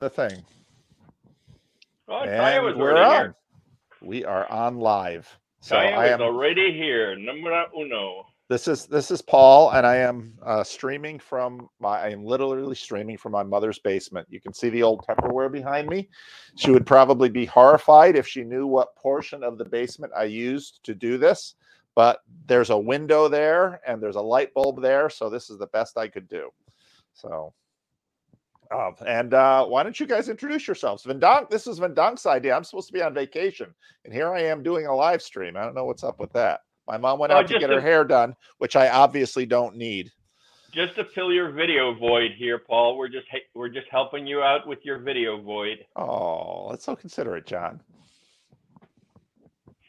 the thing. Oh, And we're on. here. We are on live. So Taya I am. already here. Numero uno. This is this is Paul, and I am uh, streaming from my. I am literally streaming from my mother's basement. You can see the old Tupperware behind me. She would probably be horrified if she knew what portion of the basement I used to do this. But there's a window there, and there's a light bulb there, so this is the best I could do. So, um, and uh, why don't you guys introduce yourselves? Van Donk, this is Van Donk's idea. I'm supposed to be on vacation, and here I am doing a live stream. I don't know what's up with that. My mom went Oh, out to get her hair done, which I obviously don't need. Just to fill your video void here, Paul. We're just we're just helping you out with your video void. Oh, that's so considerate, John.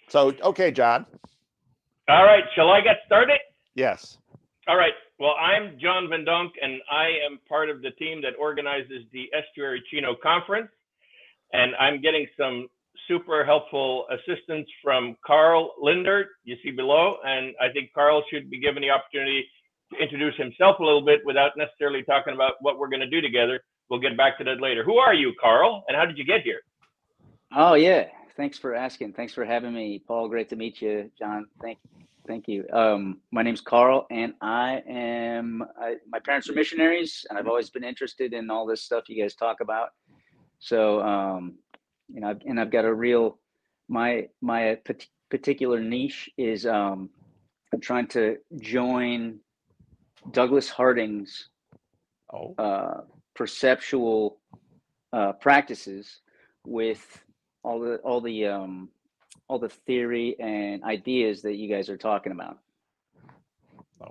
So, okay, John. All right, shall I get started? Yes. All right. Well, I'm John Van Donk, and I am part of the team that organizes the Estuary Chino Conference. And I'm getting some super helpful assistance from Carl Linder, you see below. And I think Carl should be given the opportunity to introduce himself a little bit without necessarily talking about what we're going to do together. We'll get back to that later. Who are you, Carl? And how did you get here? Oh yeah, thanks for asking. Thanks for having me, Paul. Great to meet you, John. Thank, thank you. Um, my name's Carl, and I am. I, my parents are missionaries, and I've always been interested in all this stuff you guys talk about. So, um, you know, and I've got a real. My my particular niche is um, I'm trying to join Douglas Harding's Oh, uh, perceptual uh, practices with all the all the um, all the theory and ideas that you guys are talking about.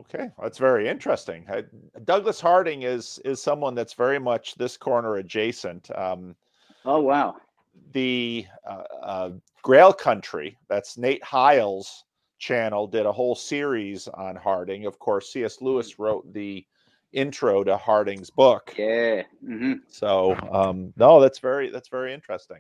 okay. That's very interesting. I, Douglas Harding is is someone that's very much this corner adjacent. Um, Oh wow! the uh, uh, Grail Country, that's Nate Hiles' channel, did a whole series on Harding. Of course, C.S. Lewis wrote the intro to Harding's book. Yeah. hmm So um, no, that's very that's very interesting.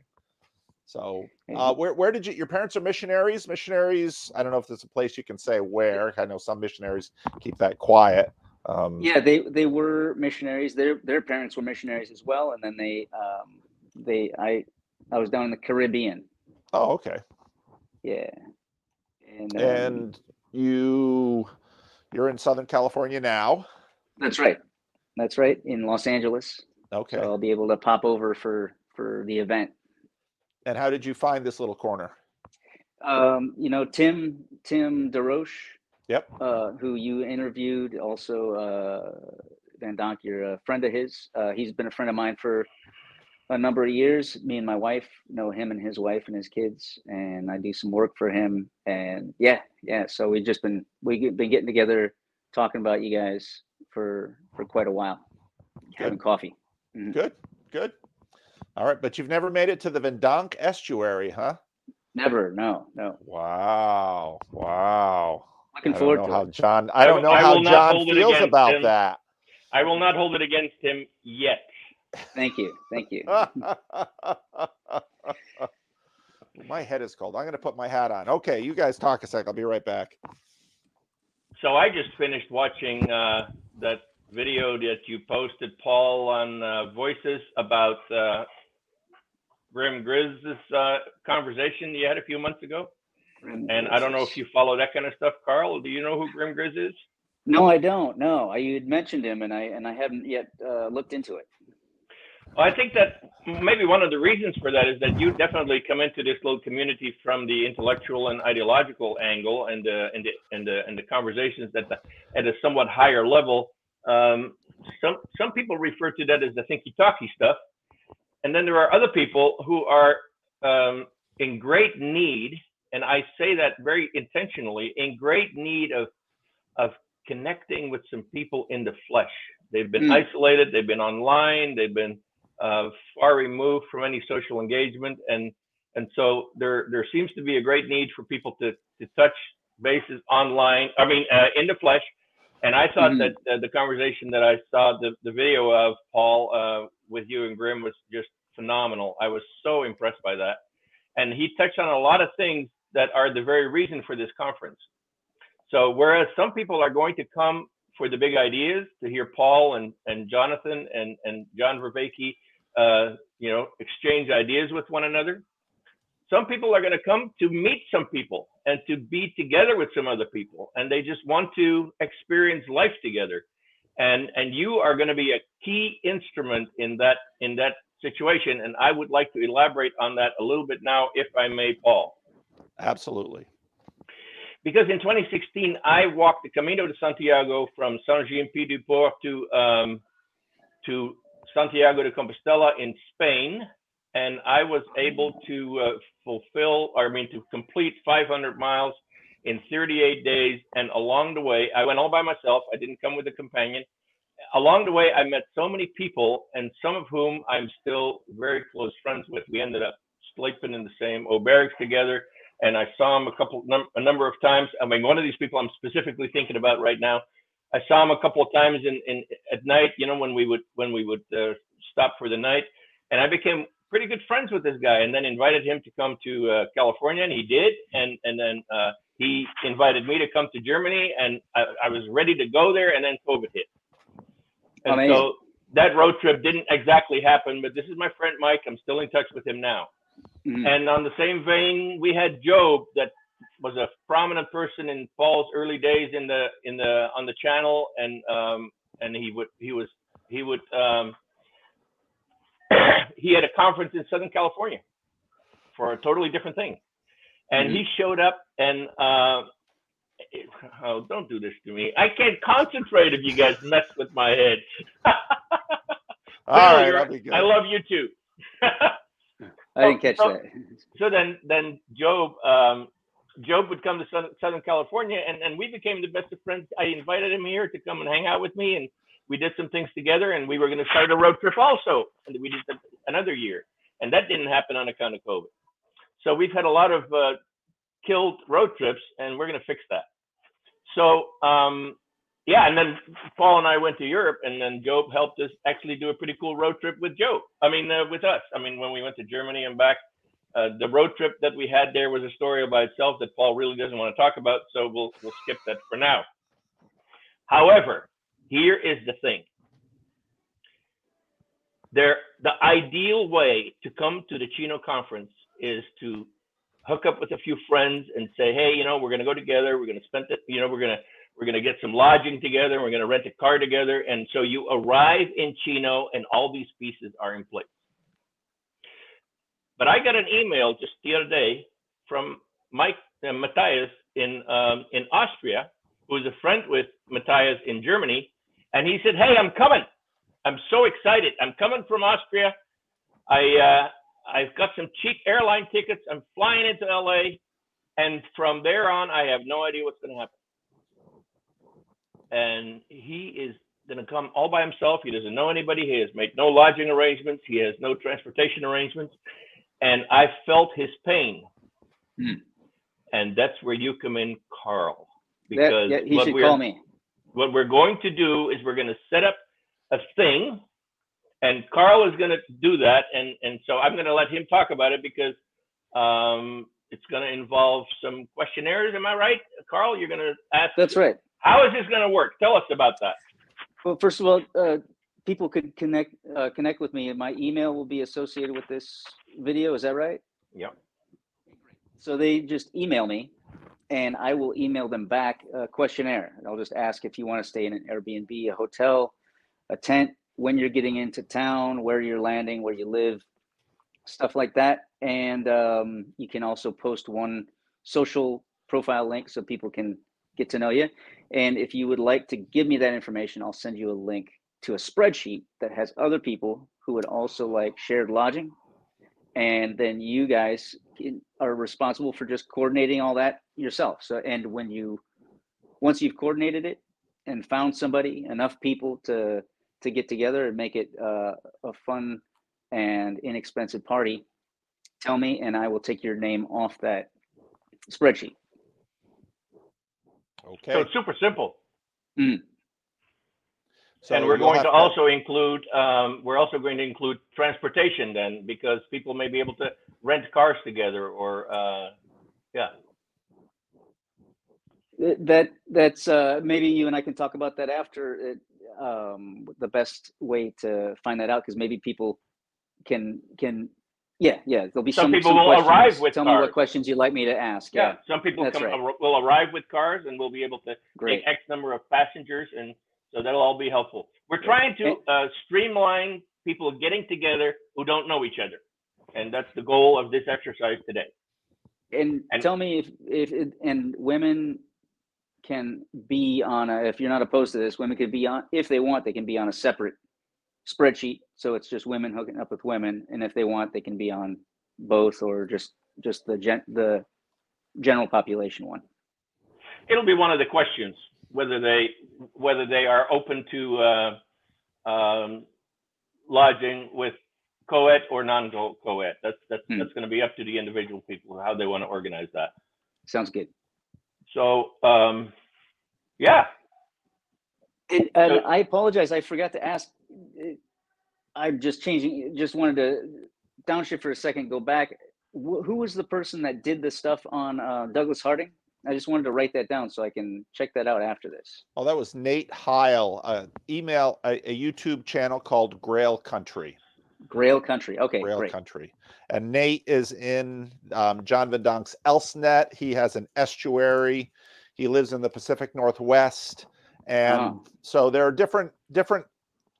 So uh, where where did you your parents are missionaries? Missionaries. I don't know if there's a place you can say where. I know some missionaries keep that quiet. Um, Yeah, they they were missionaries. Their their parents were missionaries as well, and then they um, they I I was down in the Caribbean. Oh, okay. Yeah. And, um, And you you're in Southern California now. that's right. That's right in Los Angeles. Okay. So I'll be able to pop over for for the event. And how did you find this little corner? Um, you know, Tim Tim DeRoche, Yep. uh, who you interviewed, also uh, Van Donk, you're a friend of his. Uh, he's been a friend of mine for a number of years. Me and my wife know him and his wife and his kids, and I do some work for him. And yeah, yeah. So we've just been we've been getting together, talking about you guys for for quite a while, having coffee. Good. Good. All right, but you've never made it to the Van Donk estuary, huh? Never, no, no. Wow. Wow. Looking forward to how it. John I I don't know I how will not John feels about him. that. I will not hold it against him yet. Thank you, thank you. my head is cold. I'm going to put my hat on. Okay, you guys talk a sec. I'll be right back. So I just finished watching uh, that video that you posted, Paul, on uh, Voices about uh, Grim Grizz's uh, conversation you had a few months ago. And I don't know if you follow that kind of stuff, Carl. Do you know who Grim Grizz is? No, I don't. No, I, you had mentioned him, and I and I haven't yet uh, looked into it. Well, I think that maybe one of the reasons for that is that you definitely come into this little community from the intellectual and ideological angle, and the and the and the and the conversations that the, at a somewhat higher level. Um, some some people refer to that as the thinky talky stuff, and then there are other people who are um, in great need, and I say that very intentionally, in great need of of connecting with some people in the flesh. They've been Mm. isolated, they've been online, they've been uh, far removed from any social engagement, and and so there there seems to be a great need for people to to touch bases online. I mean, uh, in the flesh. And I thought Mhm. that uh, the conversation that I saw the the video of Paul uh, with you and Grim was just phenomenal. I was so impressed by that, and he touched on a lot of things that are the very reason for this conference. So whereas some people are going to come for the big ideas to hear Paul and, and Jonathan and, and John Vervaeke uh, you know, exchange ideas with one another. Some people are going to come to meet some people and to be together with some other people, and they just want to experience life together. And and you are going to be a key instrument in that in that situation. And I would like to elaborate on that a little bit now, if I may, Paul. Absolutely. Because in 2016, I walked the Camino de Santiago from Saint-Jean-Pied-du-Port to um, to Santiago de Compostela in Spain, and I was able to uh, fulfill, or I mean, to complete 500 miles in 38 days. And along the way, I went all by myself. I didn't come with a companion. Along the way, I met so many people, and some of whom I'm still very close friends with. We ended up sleeping in the same barracks together, and I saw him a couple, a number of times. I mean, one of these people I'm specifically thinking about right now I saw him a couple of times in, in at night, you know, when we would when we would uh, stop for the night, and I became pretty good friends with this guy, and then invited him to come to uh, California, and he did, and and then uh, he invited me to come to Germany, and I, I was ready to go there, and then COVID hit, and Amazing. so that road trip didn't exactly happen. But this is my friend Mike. I'm still in touch with him now. Mhm. And on the same vein, we had Job that was a prominent person in Paul's early days in the in the on the channel, and um, and he would he was he would um, he had a conference in Southern California for a totally different thing, and he showed up and. Uh, Oh, don't do this to me. I can't concentrate if you guys mess with my head. All right, that'll be good. I love you too. I didn't catch so- that. so then then Job um Job would come to Southern, Southern California and, and we became the best of friends. I invited him here to come and hang out with me and we did some things together and we were going to start a road trip also and we did another year and that didn't happen on account of COVID. So we've had a lot of uh, killed road trips and we're going to fix that. So um yeah, and then Paul and I went to Europe, and then Job helped us actually do a pretty cool road trip with Joe. I mean, uh, with us. I mean, when we went to Germany and back, uh, the road trip that we had there was a story by itself that Paul really doesn't want to talk about, so we'll we'll skip that for now. However, here is the thing. There, the ideal way to come to the Chino conference is to hook up with a few friends and say, hey, you know, we're going to go together. We're going to spend it. You know, we're going to we're going to get some lodging together. We're going to rent a car together, and so you arrive in Chino, and all these pieces are in place. But I got an email just the other day from Mike uh, Matthias in um, in Austria, who is a friend with Matthias in Germany, and he said, "Hey, I'm coming. I'm so excited. I'm coming from Austria. I uh, I've got some cheap airline tickets. I'm flying into LA, and from there on, I have no idea what's going to happen." And he is going to come all by himself. He doesn't know anybody. He has made no lodging arrangements. He has no transportation arrangements and I felt his pain. Hmm. And that's where you come in, Carl. That, Because yeah, he what should call me. what we're going to do is we're going to set up a thing, and Carl is going to do that, and and so I'm going to let him talk about it because um, it's going to involve some questionnaires. Am I right, Carl? You're going to ask. That's right. How is this going to work? Tell us about that. Well, first of all, uh, people could connect uh, connect with me. My email will be associated with this video. Is that right? Yep. So they just email me, and I will email them back a questionnaire. And I'll just ask if you want to stay in an Airbnb, a hotel, a tent, when you're getting into town, where you're landing, where you live, stuff like that. And um, you can also post one social profile link so people can get to know you. And if you would like to give me that information, I'll send you a link to a spreadsheet that has other people who would also like shared lodging. And then you guys are responsible for just coordinating all that yourself. So, and when you, once you've coordinated it and found somebody, enough people to to get together and make it uh, a fun and inexpensive party, tell me, and I will take your name off that spreadsheet. Okay. So it's super simple. So and we're going have to also include um, we're also going to include transportation then because people may be able to rent cars together or uh, yeah That that's uh, maybe you and I can talk about that after. Um, the best way to find that out because maybe people can can yeah yeah there'll be Some some, people some will questions. arrive with tell me what questions you'd like me to ask Yeah, yeah, some people come, right. will arrive with cars and we'll be able to great take X number of passengers, and so that'll all be helpful. We're trying to uh, streamline people getting together who don't know each other, and that's the goal of this exercise today. and, and- tell me if if it, and women can be on a if you're not opposed to this women could be on if they want they can be on a separate spreadsheet so it's just women hooking up with women and if they want they can be on both or just just the gen the general population one It'll be one of the questions whether they whether they are open to uh, um, lodging with co-ed or non-co-ed. That's that's Hmm. that's going to be up to the individual people how they want to organize that. sounds good So um, yeah, And, and So- I apologize, I forgot to ask. uh, I'm just changing, just wanted to downshift for a second, go back. Who was the person that did the stuff on uh, Douglas Harding? I just wanted to write that down so I can check that out after this. Oh, that was Nate Heil. Uh, email a, a YouTube channel called Grail Country. Grail Country. Okay, Grail great. Country. And Nate is in um, John Van Donk's Elsnet. He has an estuary. He lives in the Pacific Northwest, and Oh. so there are different different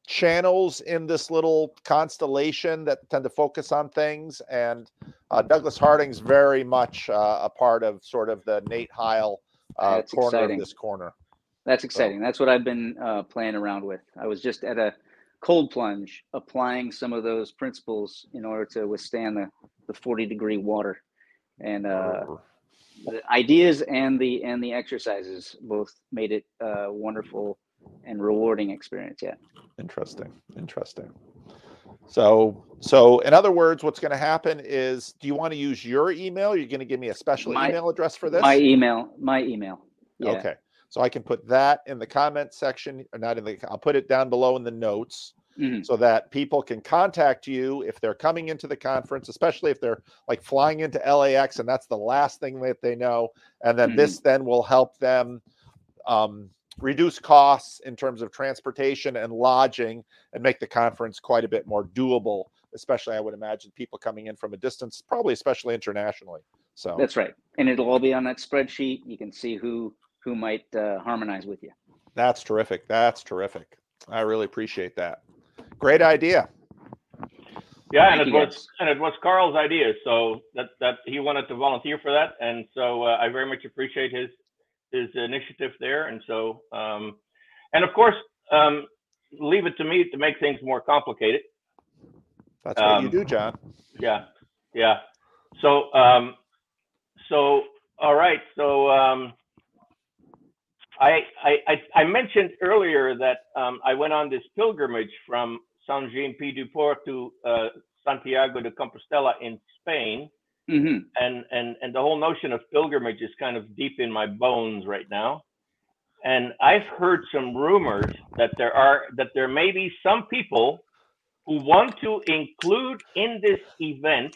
channels in this little constellation that tend to focus on things. And uh, Douglas Harding's very much uh, a part of sort of the Nate Heil uh, corner exciting. of this corner. That's exciting. That's what I've been uh, playing around with. I was just at a cold plunge, applying some of those principles in order to withstand the, the 40 degree water. And uh, the ideas and the and the exercises both made it a wonderful and rewarding experience. Yeah. Interesting. Interesting. So, so in other words, what's going to happen is, do you want to use your email? You're going to give me a special My- email address for this? My email. My email. Yeah. Okay. So I can put that in the comment section, or not in the, I'll put it down below in the notes Mhm. so that people can contact you if they're coming into the conference, especially if they're like flying into LAX and that's the last thing that they know. And then this then will help them um, reduce costs in terms of transportation and lodging and make the conference quite a bit more doable, especially I would imagine people coming in from a distance, probably especially internationally. So That's right. And it'll all be on that spreadsheet. You can see who who might uh, harmonize with you. That's terrific. That's terrific. I really appreciate that. Great idea. yeah, Thank and it was guys. and it was Carl's idea, so that that he wanted to volunteer for that, and so uh, I very much appreciate his his initiative there, and so um, and of course um, leave it to me to make things more complicated. That's what you Um, do, John. Yeah, yeah. So, um, so all right. So, um, I, I I mentioned earlier that um, I went on this pilgrimage from San Jean Pied du Port to uh, Santiago de Compostela in Spain, hmm and and and the whole notion of pilgrimage is kind of deep in my bones right now. And I've heard some rumors that there are that there may be some people who want to include in this event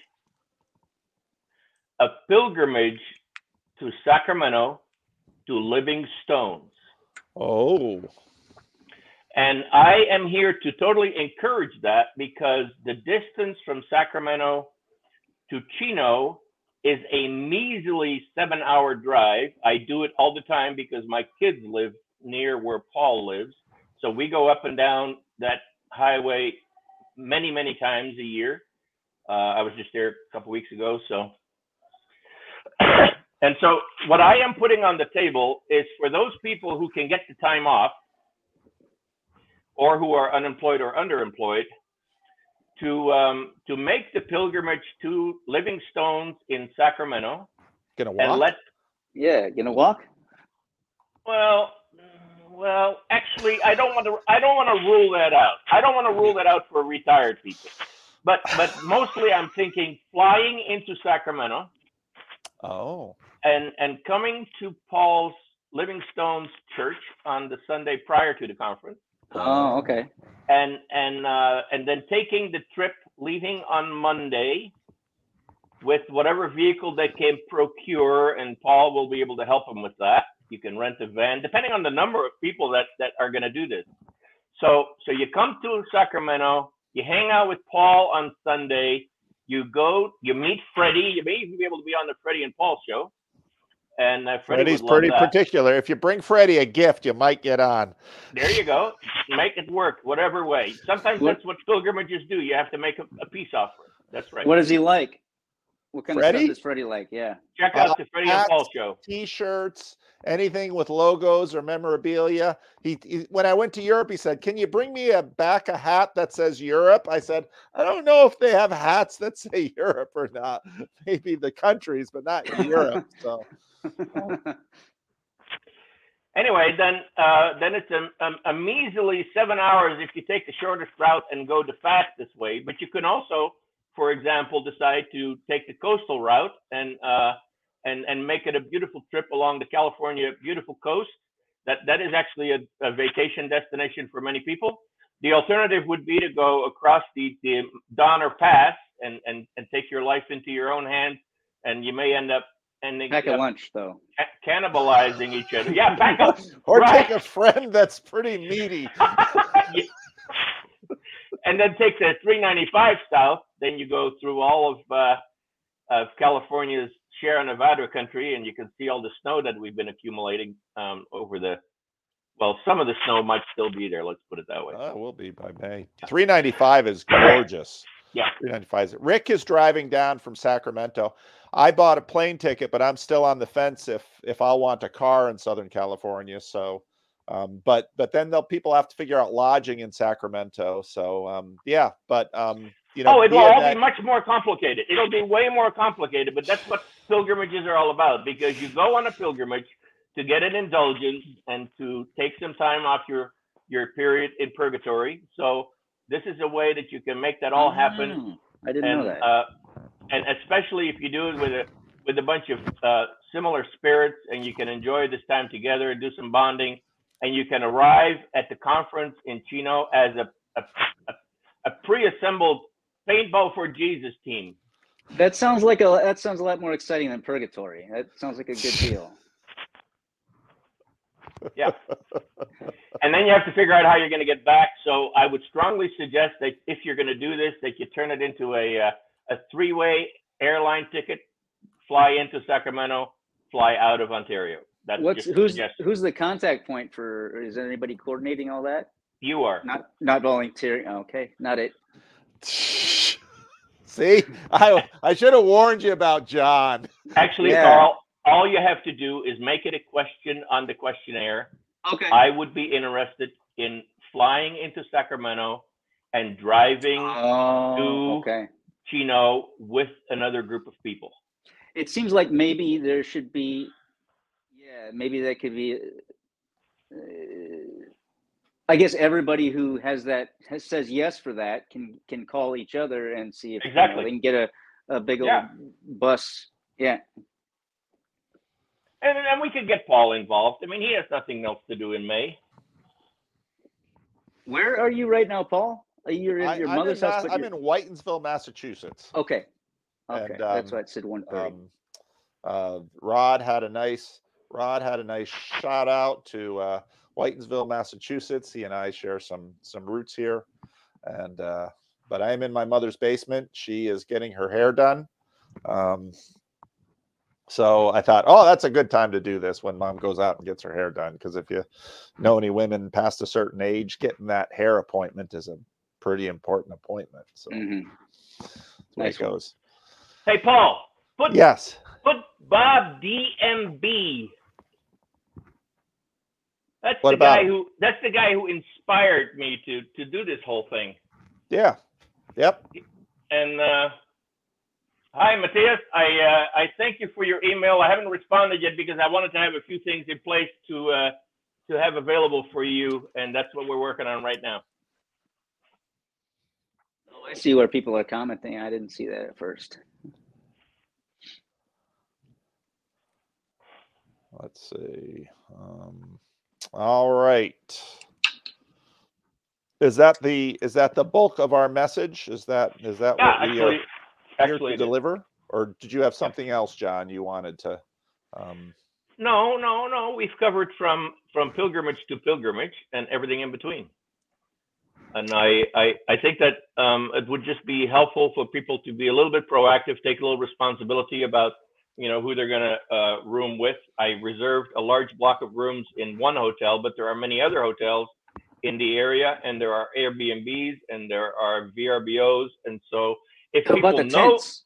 a pilgrimage to Sacramento to Living Stones. Oh, And I am here to totally encourage that because the distance from Sacramento to Chino is a measly seven hour drive. I do it all the time because my kids live near where Paul lives. So we go up and down that highway many, many times a year. Uh, I was just there a couple weeks ago. So, and so what I am putting on the table is for those people who can get the time off or who are unemployed or underemployed to um, to make the pilgrimage to Living Stones in Sacramento gonna and walk. let Yeah. Gonna walk? well well actually I don't want to I don't want to rule that out. I don't want to rule that out for retired people. But but mostly I'm thinking flying into Sacramento oh, and and coming to Paul's Living Stones Church on the Sunday prior to the conference Oh, okay. and and uh, and then taking the trip, leaving on Monday with whatever vehicle they can procure, and Paul will be able to help them with that. You can rent a van, depending on the number of people that that are going to do this. So so you come to Sacramento, You hang out with Paul on Sunday. You go, you meet Freddie. You may even be able to be on the Freddie and Paul show. And uh, Freddie Freddie's would love pretty that. particular. If you bring Freddie a gift, you might get on. There you go. Make it work, whatever way. Sometimes What- that's what pilgrimages do. You have to make a, a peace offering. That's right. What is he like? What kind of Freddie? stuff is Freddie like? Yeah. Check out Uh, the Freddie and hats. Paul show. T-shirts, anything with logos or memorabilia. He, he when I went to Europe, he said, "Can you bring me a back a hat that says Europe?" I said, "I don't know if they have hats that say Europe or not. Maybe the countries, but not Europe." So Anyway, then uh, then it's a, a, a measly seven hours if you take the shortest route and go the fastest way. But you can also, for example, decide to take the coastal route and uh, and and make it a beautiful trip along the California beautiful coast. That that is actually a, a vacation destination for many people. The alternative would be to go across the, the Donner Pass and, and, and take your life into your own hands, and you may end up ending Pack a lunch though. ca- cannibalizing each other. Yeah, back up. or Right. take a friend that's pretty meaty. And then take the 395 south. Then you go through all of uh, of California's Sierra Nevada country, and you can see all the snow that we've been accumulating um, over the. Well, some of the snow might still be there. Let's put it that way. Oh, it will be by May. 395 is gorgeous. Yeah. 395 is. Rick is driving down from Sacramento. I bought a plane ticket, but I'm still on the fence if if I'll want a car in Southern California. So, um, but but then they'll people have to figure out lodging in Sacramento. So um, yeah, but um, you know, oh, it will all that- be much more complicated. It'll be way more complicated, but that's what pilgrimages are all about because you go on a pilgrimage to get an indulgence and to take some time off your your period in purgatory. So this is a way that you can make that all happen. Mm, I didn't know that. uh, and especially if you do it with a with a bunch of uh, similar spirits, and you can enjoy this time together and do some bonding, and you can arrive at the conference in Chino as a a, a, pre-assembled paintball for Jesus team. that sounds like a that sounds a lot more exciting than purgatory. That sounds like a good deal. Yeah. and then you have to figure out how you're going to get back. So I would strongly suggest that if you're going to do this, that you turn it into a uh, a three-way airline ticket, fly into Sacramento, fly out of Ontario. That's What's just who's suggestion. who's the contact point for? Is anybody coordinating all that? You are. Not not volunteering. Okay, not it. See, I I should have warned you about John. Actually, Yeah. Carl, all you have to do is make it a question on the questionnaire. Okay. I would be interested in flying into Sacramento and driving Oh, to- okay. Chino with another group of people. It seems like maybe there should be, yeah, maybe that could be. Uh, I guess everybody who has that has, says yes for that can can call each other and see if you know, Exactly. they can get a a big old Yeah. bus. Yeah. And, and we could get Paul involved. I mean, he has nothing else to do in May. Where are you right now, Paul? You're you in I, your am mother's in, house? I'm you're- in Whitinsville, Massachusetts. Okay. Okay. And, That's um, why it said one thirty. Um, uh, Rod had a nice Rod had a nice shout out to uh, Whitinsville, Massachusetts. He and I share some some roots here, and uh, but I am in my mother's basement. She is getting her hair done. Um, so I thought, oh, that's a good time to do this when mom goes out and gets her hair done. Because if you know any women past a certain age, getting that hair appointment is a pretty important appointment. So hmm that's Nice it one. goes. Hey, Paul, put Yes. put Bob DMB. That's What the about guy him? who. That's the guy who inspired me to to do this whole thing. Yeah. Yep. And uh, hi, Matthias. I uh, I thank you for your email. I haven't responded yet because I wanted to have a few things in place to uh, to have available for you, and that's what we're working on right now. Oh, I see where people are commenting. I didn't see that at first. Let's see. Um, all right. Is that the is that the bulk of our message? Is that is that Yeah, what we actually, are here actually, to deliver? Or did you have something else, John? You wanted to? Um, no, no, no. We've covered from from pilgrimage to pilgrimage and everything in between. and I, I, I think that um, it would just be helpful for people to be a little bit proactive, take a little responsibility about, you know, who they're going to uh, room with. I reserved a large block of rooms in one hotel, but there are many other hotels in the area, and there are Airbnbs and there are VRBOs, and so if How people about the know, tents?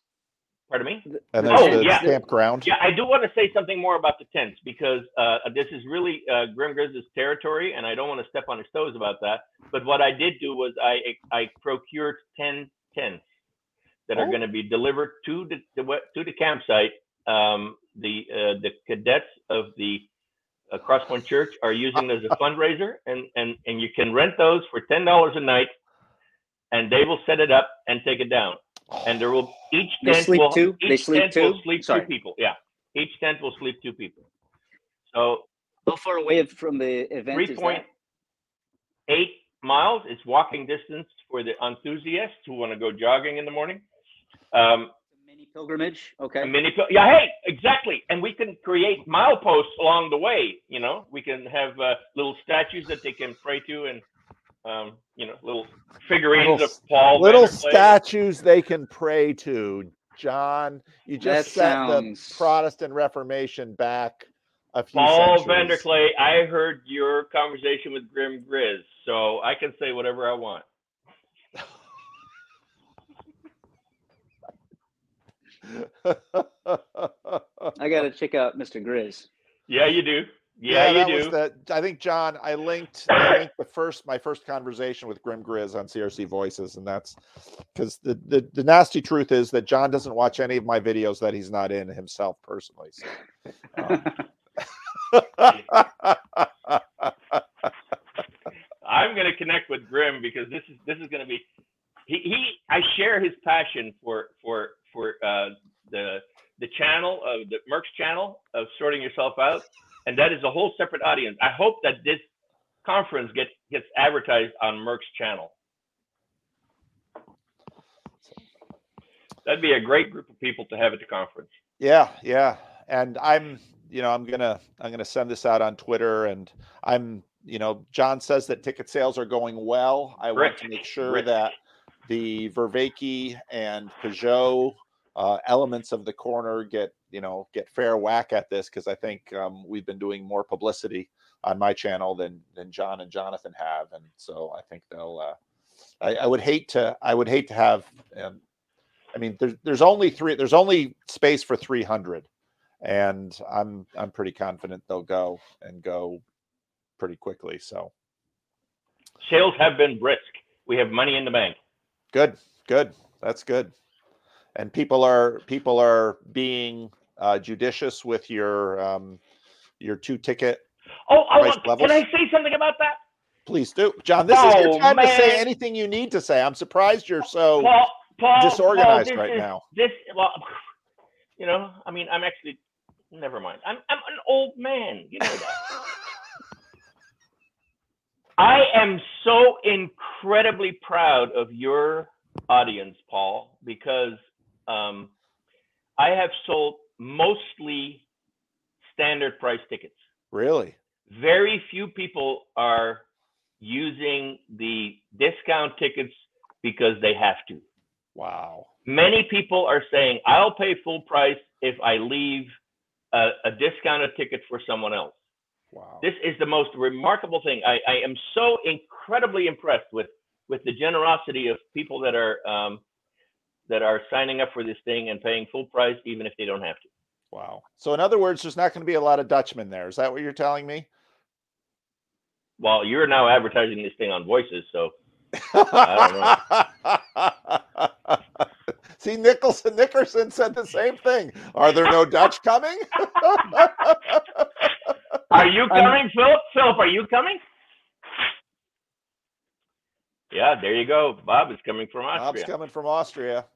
pardon me. And there's Oh, the yeah. campground. Yeah, I do want to say something more about the tents because uh, this is really uh, Grim Grizz's territory, and I don't want to step on his toes about that. But what I did do was I I procured ten tents that are Oh. going to be delivered to the, the to the campsite. Um, the uh, the cadets of the uh, Crosspoint Church are using it as a fundraiser, and and and you can rent those for ten dollars a night, and they will set it up and take it down and there will each They tent sleep will two? each They sleep tent will two? sleep Sorry. two people. Yeah, each tent will sleep two people. So How far away from the event three is that? eight miles It's walking distance for the enthusiasts who want to go jogging in the morning. Um, Mini pilgrimage. Okay. a mini, pil- yeah, hey, exactly, and we can create mileposts along the way. You know, we can have uh, little statues that they can pray to, and um, you know, little figurines Little- of Paul. Little statues they can pray to. John, you just That set sounds- the Protestant Reformation back a few Paul centuries. VanderKlay, I heard your conversation with Grim Grizz, so I can say whatever I want. I got to check out Mr. Grizz. Yeah, you do. Yeah, that you was do. the. I think John. I linked. I linked the first my first conversation with Grim Grizz on CRC Voices, and that's because the, the the nasty truth is that John doesn't watch any of my videos that he's not in himself personally. So, um, I'm going to connect with Grim because this is this is going to be. He, he I share his passion for for for uh, the the channel of the Merck's channel of sorting yourself out, and that is a whole separate audience. I hope that this conference gets gets advertised on Merck's channel. That'd be a great group of people to have at the conference. Yeah, yeah. And I'm, you know, I'm gonna I'm gonna send this out on Twitter and I'm, you know, John says that ticket sales are going well. I want to make sure brisk. that the Vervaeke and Pageau uh, elements of the corner get, you know, get fair whack at this because I think um, we've been doing more publicity on my channel than than John and Jonathan have, and so I think they'll. Uh, I, I would hate to. I would hate to have. Um, I mean, there's there's only three. There's only space for 300, and I'm I'm pretty confident they'll go and go pretty quickly. So Sales have been brisk. We have money in the bank. Good, good. That's good. And people are people are being uh, judicious with your um, your two ticket. Oh, I Price want, levels? can I say something about that? Please do, John. This is your Oh, time to say anything you need to say. I'm surprised you're so Paul, Paul, Paul, disorganized this right is- now. This, well, you know, I mean, I'm actually, never mind. I'm, I'm an old man. You know that. I am so incredibly proud of your audience, Paul, because um, I have sold mostly standard price tickets. Really? Very few people are using the discount tickets because they have to. Wow. Many people are saying, I'll pay full price if I leave a, a discounted ticket for someone else. Wow. This is the most remarkable thing. I, I am so incredibly impressed with with the generosity of people that are um, that are signing up for this thing and paying full price, even if they don't have to. Wow. So in other words, there's not going to be a lot of Dutchmen there. Is that what you're telling me? Well, you're now advertising this thing on Voices, so See, Nicholson Nickerson said the same thing. Are there no Dutch coming? are you coming, Philip? Philip, are you coming? Yeah, there you go. Bob is coming from Austria. Bob's coming from Austria.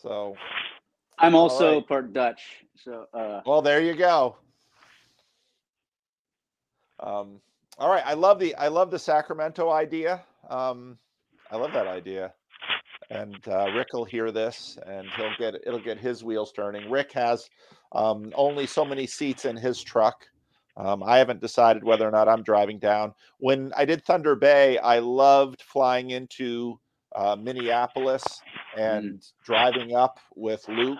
So, I'm also right. part Dutch. So, uh, well, there you go. Um, all right, I love the I love the Sacramento idea. Um, I love that idea. And uh, Rick will hear this, and he'll get it'll get his wheels turning. Rick has um, only so many seats in his truck, Um, I haven't decided whether or not I'm driving down. When I did Thunder Bay, I loved flying into uh, Minneapolis and mm. driving up with Luke.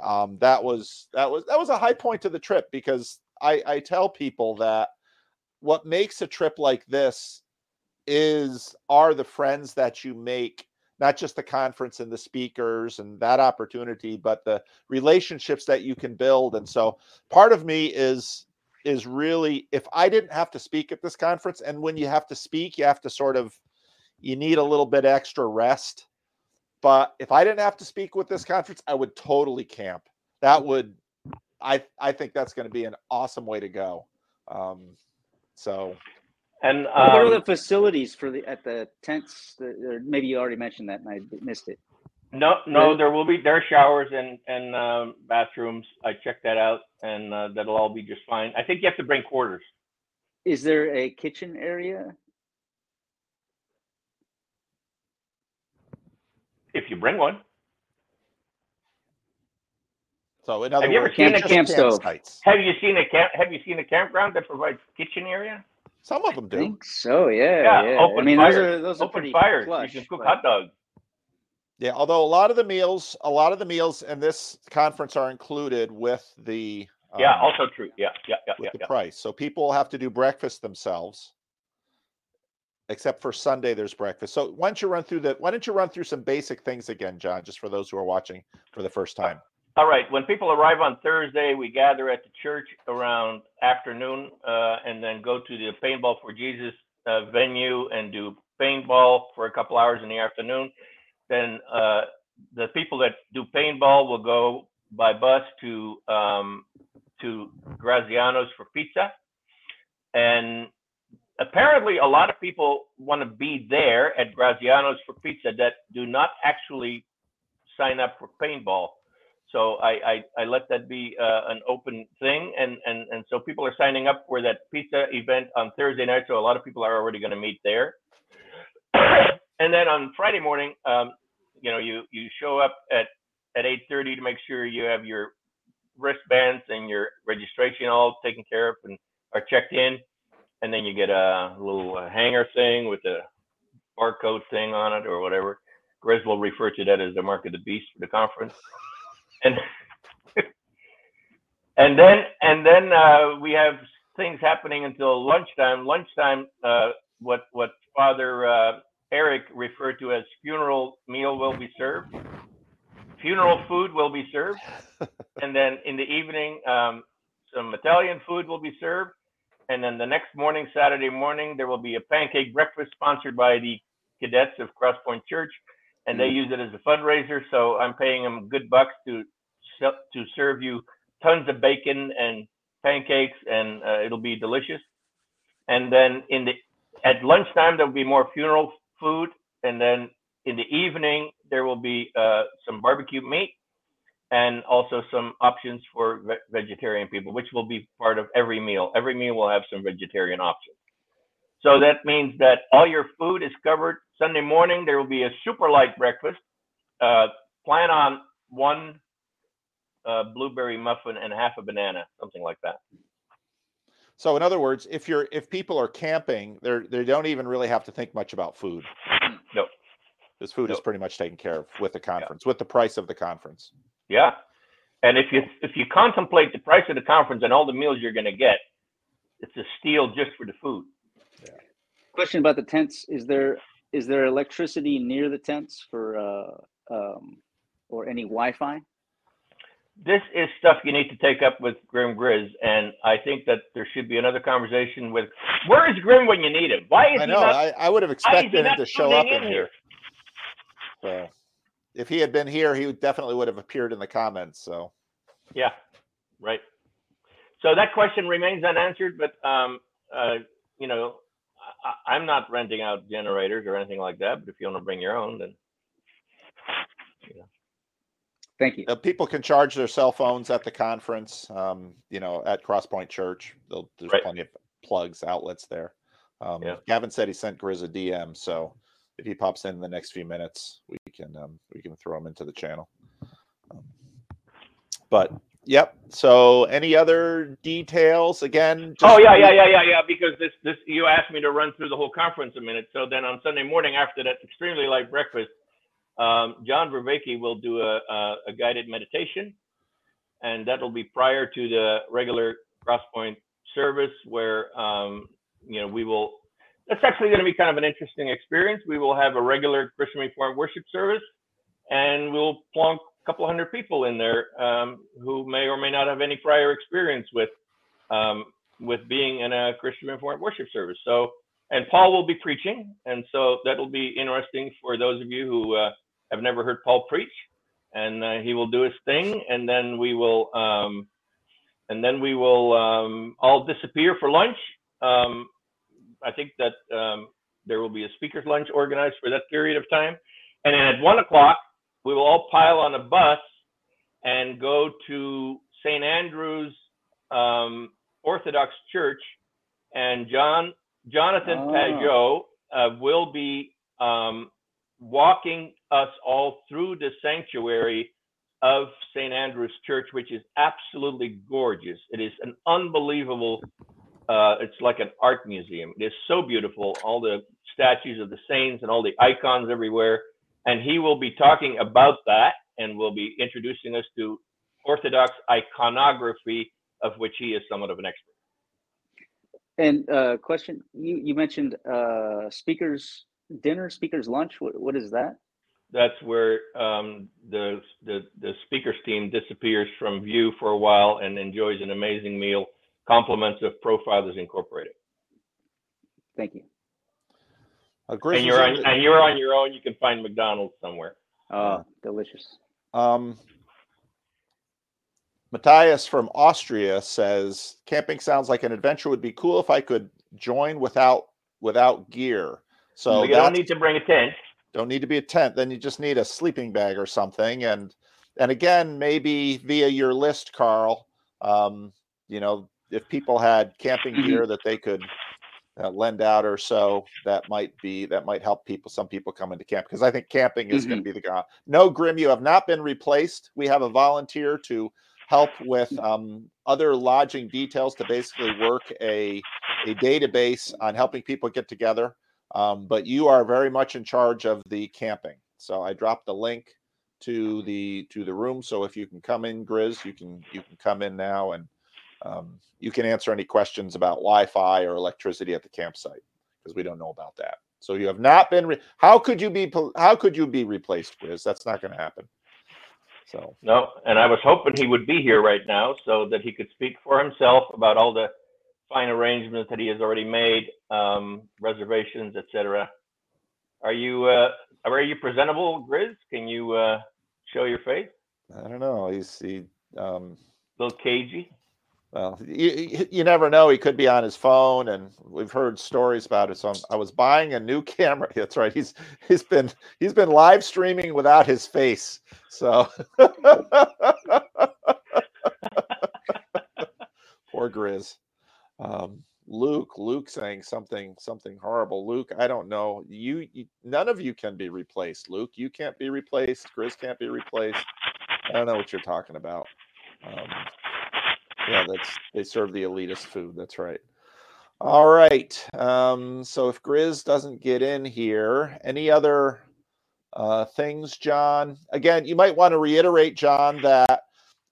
Um, that was that was that was a high point to the trip because I, I tell people that what makes a trip like this is are the friends that you make not just the conference and the speakers and that opportunity but the relationships that you can build and so part of me is is really if i didn't have to speak at this conference and when you have to speak you have to sort of you need a little bit extra rest but if i didn't have to speak with this conference i would totally camp that would i i think that's going to be an awesome way to go um so and um, what are the um, facilities for the at the tents? Or maybe you already mentioned that and I missed it. No, no, there will be there are showers and and um, bathrooms. I checked that out, and uh, that'll all be just fine. I think you have to bring quarters. Is there a kitchen area? If you bring one. So in other have you words, ever seen a camp stove? Have you seen a camp? Have you seen a campground that provides kitchen area? Some of them do. I think so. Yeah. Yeah. yeah. Open I mean, fires. those are those are open pretty fires. Plush, you can cook but... hot dogs. Yeah, although a lot of the meals, a lot of the meals in this conference are included with the. Um, yeah, also true. Yeah, yeah, yeah, with yeah, the yeah. price. So people have to do breakfast themselves. Except for Sunday, there's breakfast. So why don't you run through the? Why don't you run through some basic things again, John, just for those who are watching for the first time? All right. When people arrive on Thursday, we gather at the church around afternoon uh, and then go to the Paintball for Jesus uh, venue and do paintball for a couple hours in the afternoon. Then uh, the people that do paintball will go by bus to um, to Graziano's for pizza. And apparently, a lot of people want to be there at Graziano's for pizza that do not actually sign up for paintball. So I, I, I let that be uh, an open thing. And, and, and so people are signing up for that pizza event on Thursday night. So a lot of people are already going to meet there. And then on Friday morning, um, you know, you, you show up at, at 8.30 to make sure you have your wristbands and your registration all taken care of and are checked in. And then you get a little uh, hanger thing with a barcode thing on it or whatever. Grizz will refer to that as the mark of the beast for the conference and and then and then uh, we have things happening until lunchtime. Lunchtime, uh, what what Father uh, Eric referred to as funeral meal will be served. Funeral food will be served, and then in the evening, um, some Italian food will be served, and then the next morning, Saturday morning, there will be a pancake breakfast sponsored by the cadets of Crosspoint Church and they mm. use it as a fundraiser. So I'm paying them good bucks to to serve you tons of bacon and pancakes, and uh, it'll be delicious. And then in the at lunchtime there'll be more funeral food, and then in the evening there will be uh, some barbecue meat and also some options for ve- vegetarian people, which will be part of every meal. Every meal will have some vegetarian options. So that means that all your food is covered. Sunday morning, there will be a super light breakfast. Uh, plan on one uh, blueberry muffin and half a banana, something like that. So, in other words, if you're if people are camping, they they don't even really have to think much about food. No, this food nope. is pretty much taken care of with the conference, yeah. with the price of the conference. Yeah, and if you if you contemplate the price of the conference and all the meals you're going to get, it's a steal just for the food. Question about the tents: Is there is there electricity near the tents for uh, um, or any Wi-Fi? This is stuff you need to take up with Grim Grizz, and I think that there should be another conversation with. Where is Grim when you need him? Why is I know. Not, I, I would have expected him to show up in, in here. here. So, if he had been here, he definitely would have appeared in the comments. So, yeah, right. So that question remains unanswered, but um, uh, you know, I, am not renting out generators or anything like that, but if you want to bring your own, then you know. Thank you. Uh, people can charge their cell phones at the conference. Um, you know, at Crosspoint Church, They'll, there's right. plenty of plugs, outlets there. Um, yeah. Gavin said he sent Grizz a DM, so if he pops in, in the next few minutes, we can um, we can throw him into the channel. Um, but Yep. So, any other details? Again. oh yeah, yeah, yeah, yeah, yeah. Because this, this, you asked me to run through the whole conference a minute. So then on Sunday morning after that extremely light breakfast, um, John Vervaeke will do a, a, a guided meditation, and that will be prior to the regular Crosspoint service, where um, you know we will. That's actually going to be kind of an interesting experience. We will have a regular Christian Reformed worship service, and we'll plunk a couple hundred people in there um, who may or may not have any prior experience with um, with being in a Christian Reformed worship service. So, and Paul will be preaching, and so that'll be interesting for those of you who uh, have never heard Paul preach. And uh, he will do his thing, and then we will, um, and then we will um, all disappear for lunch. Um, I think that um, there will be a speakers lunch organized for that period of time, and then at one o'clock we will all pile on a bus and go to St. Andrew's um, Orthodox Church, and John Jonathan Oh. Pageau uh, will be um, walking us all through the sanctuary of St. Andrew's Church, which is absolutely gorgeous. It is an unbelievable. Uh, it's like an art museum. It is so beautiful. All the statues of the saints and all the icons everywhere and he will be talking about that and will be introducing us to Orthodox iconography, of which he is somewhat of an expert. And uh, question: You you mentioned uh, speakers dinner, speakers lunch. What what is that? That's where um, the, the the speakers team disappears from view for a while and enjoys an amazing meal, compliments of Profilers Incorporated. Thank you. Uh, Grizz And you're on and you're on your own. You can find McDonald's somewhere. Oh, delicious. Um, Matthias from Austria says camping sounds like an adventure would be cool if I could join without without gear. So you don't need to bring a tent. don't need to be a tent. Then you just need a sleeping bag or something. And and again, maybe via your list, Carl. Um, you know, if people had camping Mhm. gear that they could uh, lend out or so, that might be that might help people. Some people come into camp because I think camping is going to be the guy. No, Grim, you have not been replaced. We have a volunteer to help with um, other lodging details to basically work a a database on helping people get together. Um, but you are very much in charge of the camping. So I dropped the link to the to the room. So if you can come in, Grizz, you can you can come in now and um, you can answer any questions about Wi-Fi or electricity at the campsite because we don't know about that. So you have not been. Re- how could you be? How could you be replaced, Grizz? That's not going to happen. So No, and I was hoping he would be here right now so that he could speak for himself about all the fine arrangements that he has already made, um, reservations, etc. Are you uh, are you presentable, Grizz? Can you uh, show your face? I don't know. He's he. Um, A little cagey. Well, you, you- you never know. He could be on his phone, and we've heard stories about it. So I'm, I was buying a new camera. That's right. He's he's been he's been live streaming without his face. So poor Grizz. Um, Luke, Luke saying something something horrible. Luke, I don't know. You, you none of you can be replaced. Luke, you can't be replaced. Grizz can't be replaced. I don't know what you're talking about. Um, yeah, that's they serve the elitist food. That's right. All right. Um, so if Grizz doesn't get in here, any other uh, things, John? Again, you might want to reiterate, John, that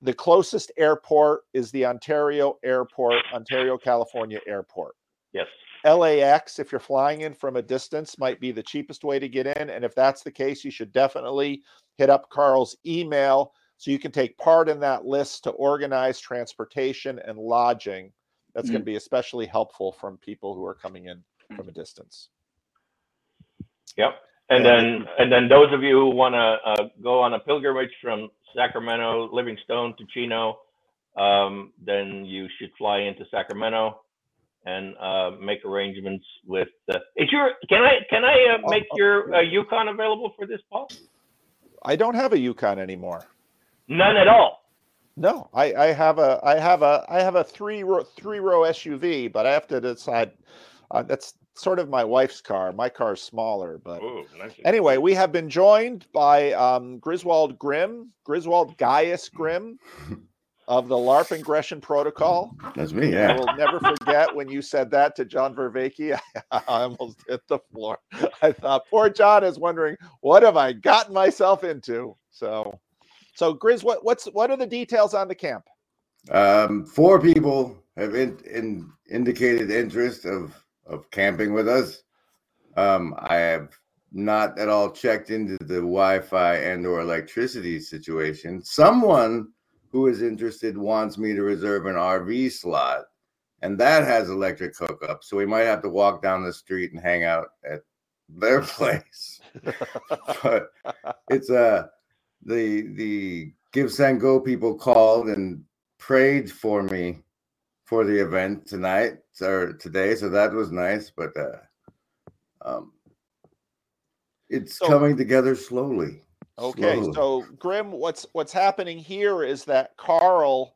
the closest airport is the Ontario Airport, Ontario, California Airport. Yes. LAX, if you're flying in from a distance, might be the cheapest way to get in. And if that's the case, you should definitely hit up Carl's email so you can take part in that list to organize transportation and lodging. That's going to be especially helpful from people who are coming in from a distance. Yep. And then and then those of you who want to uh, go on a pilgrimage from Sacramento, Livingstone to Chino, um, then you should fly into Sacramento and uh, make arrangements with. Uh, is your can I can I uh, make your uh, Yukon available for this, Paul? I don't have a Yukon anymore. None at all. No, I, I have a I have a I have a three row three row SUV, but I have to decide. Uh, that's sort of my wife's car. My car's smaller, but Ooh, nice. anyway, we have been joined by um, Griswold Grimm, Griswold Gaius Grimm of the LARP Ingression Protocol. That's me. Yeah, I Yeah. will never forget when you said that to John Vervaeke. I almost hit the floor. I thought poor John is wondering what have I gotten myself into. So, so Grizz, what what's what are the details on the camp? Um, four people have in, in, indicated interest of of camping with us. Um, I have not at all checked into the Wi-Fi and or electricity situation. Someone who is interested wants me to reserve an RV slot, and that has electric hookup. So we might have to walk down the street and hang out at their place. but it's uh the the Give Send Go people called and prayed for me for the event tonight or today, so that was nice. But uh, um, it's So- coming together slowly. Okay, Slowly. so Grim, what's what's happening here is that Carl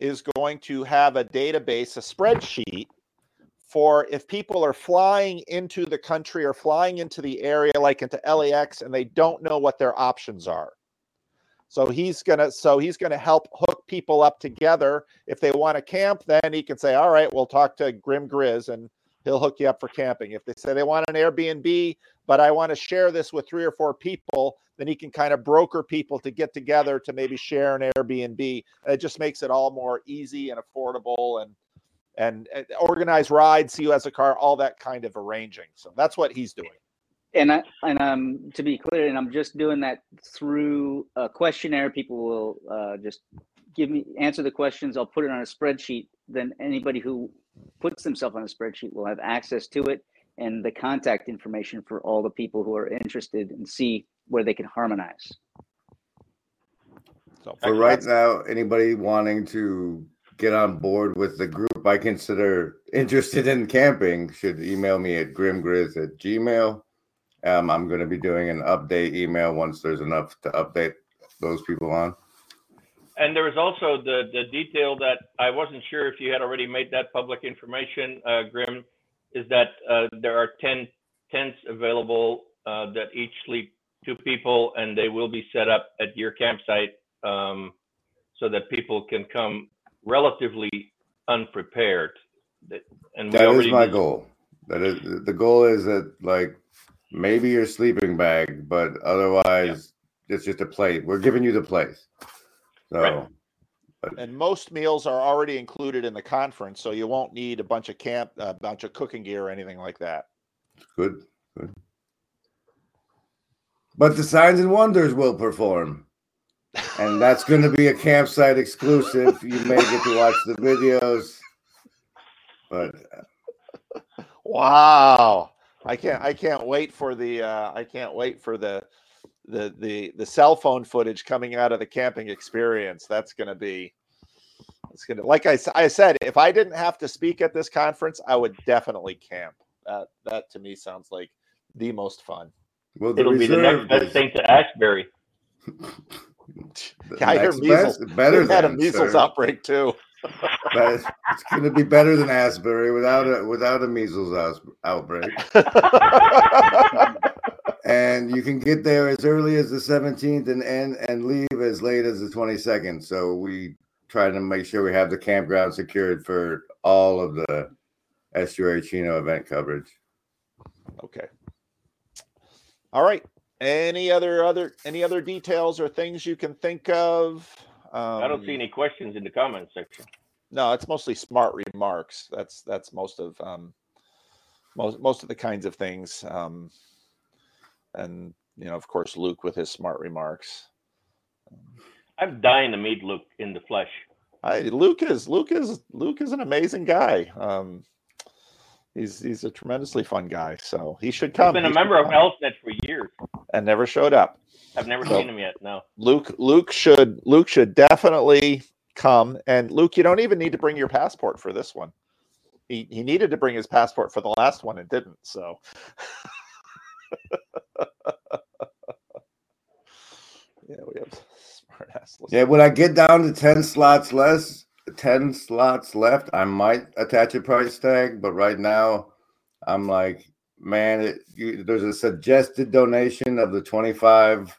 is going to have a database, a spreadsheet for if people are flying into the country or flying into the area like into LAX and they don't know what their options are. So he's gonna so he's gonna help hook people up together. If they want to camp, then he can say, All right, we'll talk to Grim Grizz and he'll hook you up for camping. If they say they want an Airbnb, but I want to share this with three or four people, then he can kind of broker people to get together to maybe share an Airbnb. It just makes it all more easy and affordable and and, and organize rides, see who has a car, all that kind of arranging. So that's what he's doing. And I and um to be clear, and I'm just doing that through a questionnaire. People will uh, just give me answer the questions. I'll put it on a spreadsheet. Then anybody who puts themselves on a spreadsheet will have access to it and the contact information for all the people who are interested and see where they can harmonize. So For right now, anybody wanting to get on board with the group I consider interested in camping should email me at grimgriz at gmail. Um, I'm going to be doing an update email once there's enough to update those people on. And there was also the, the detail that I wasn't sure if you had already made that public information, uh, Grim, is that uh, there are 10 tents available uh, that each sleep two people and they will be set up at your campsite um, so that people can come relatively unprepared. That- And That is my goal. That is the goal is that like maybe your sleeping bag, but otherwise it's just a plate. We're giving you the place. So Right. and most meals are already included in the conference, so you won't need a bunch of camp, a bunch of cooking gear or anything like that. good, good. But the signs and wonders will perform. And that's going to be a campsite exclusive. You may get to watch the videos. But uh, Wow. I can't I can't wait for the uh I can't wait for the the the the cell phone footage coming out of the camping experience. That's going to be it's going to like I, I said if I didn't have to speak at this conference, I would definitely camp. That that to me sounds like the most fun. well, the It'll be the reserve next best thing to Asbury. the Yeah, I hear measles. better We've had a measles sir. outbreak too. But it's, it's going to be better than Asbury without a without a measles outbreak. and you can get there as early as the 17th and and, and leave as late as the 22nd. So we try to make sure we have the campground secured for all of the Estuary Chino event coverage. Okay. All right. Any other other any other details or things you can think of? Um, I don't see any questions in the comments section. No, it's mostly smart remarks. That's that's most of um, most most of the kinds of things. Um, and you know, of course, Luke with his smart remarks. I'm dying to meet Luke in the flesh. I Luke is Luke is Luke is an amazing guy. Um, he's he's a tremendously fun guy. So he should come. been a member of. HealthNet for years. and never showed up. I've never So- seen him yet. No. Luke Luke should Luke should definitely come. And Luke, you don't even need to bring your passport for this one. He he needed to bring his passport for the last one and didn't. So yeah, we have smart ass. Yeah, when I get down to 10 slots less, 10 slots left, I might attach a price tag, but right now I'm like, man, it, you, there's a suggested donation of the 25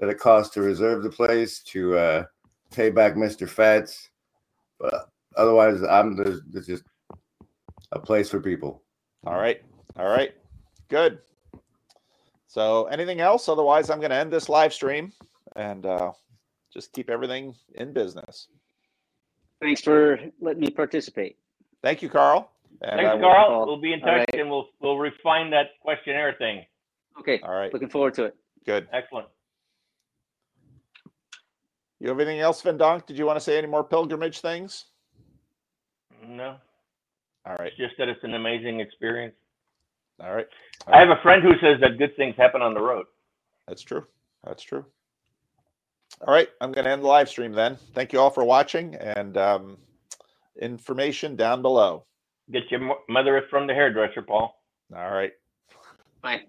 that it costs to reserve the place to uh pay back Mr. Fats. But otherwise, I'm there's, there's just a place for people. All right. All right. Good. So, anything else? Otherwise, I'm going to end this live stream and uh, just keep everything in business. Thanks for letting me participate. Thank you, Carl. And Thanks, Carl. Paul. We'll be in touch right. and we'll we'll refine that questionnaire thing. Okay, All right. looking forward to it. Good. Excellent. You have anything else, Van Donk? Did you want to say any more pilgrimage things? No, All right. it's just that it's an amazing experience. All right. I have a friend who says that good things happen on the road. That's true. That's true. All right. I'm going to end the live stream then. Thank you all for watching and um, information down below. Get your mo- mother from the hairdresser, Paul. All right. Bye.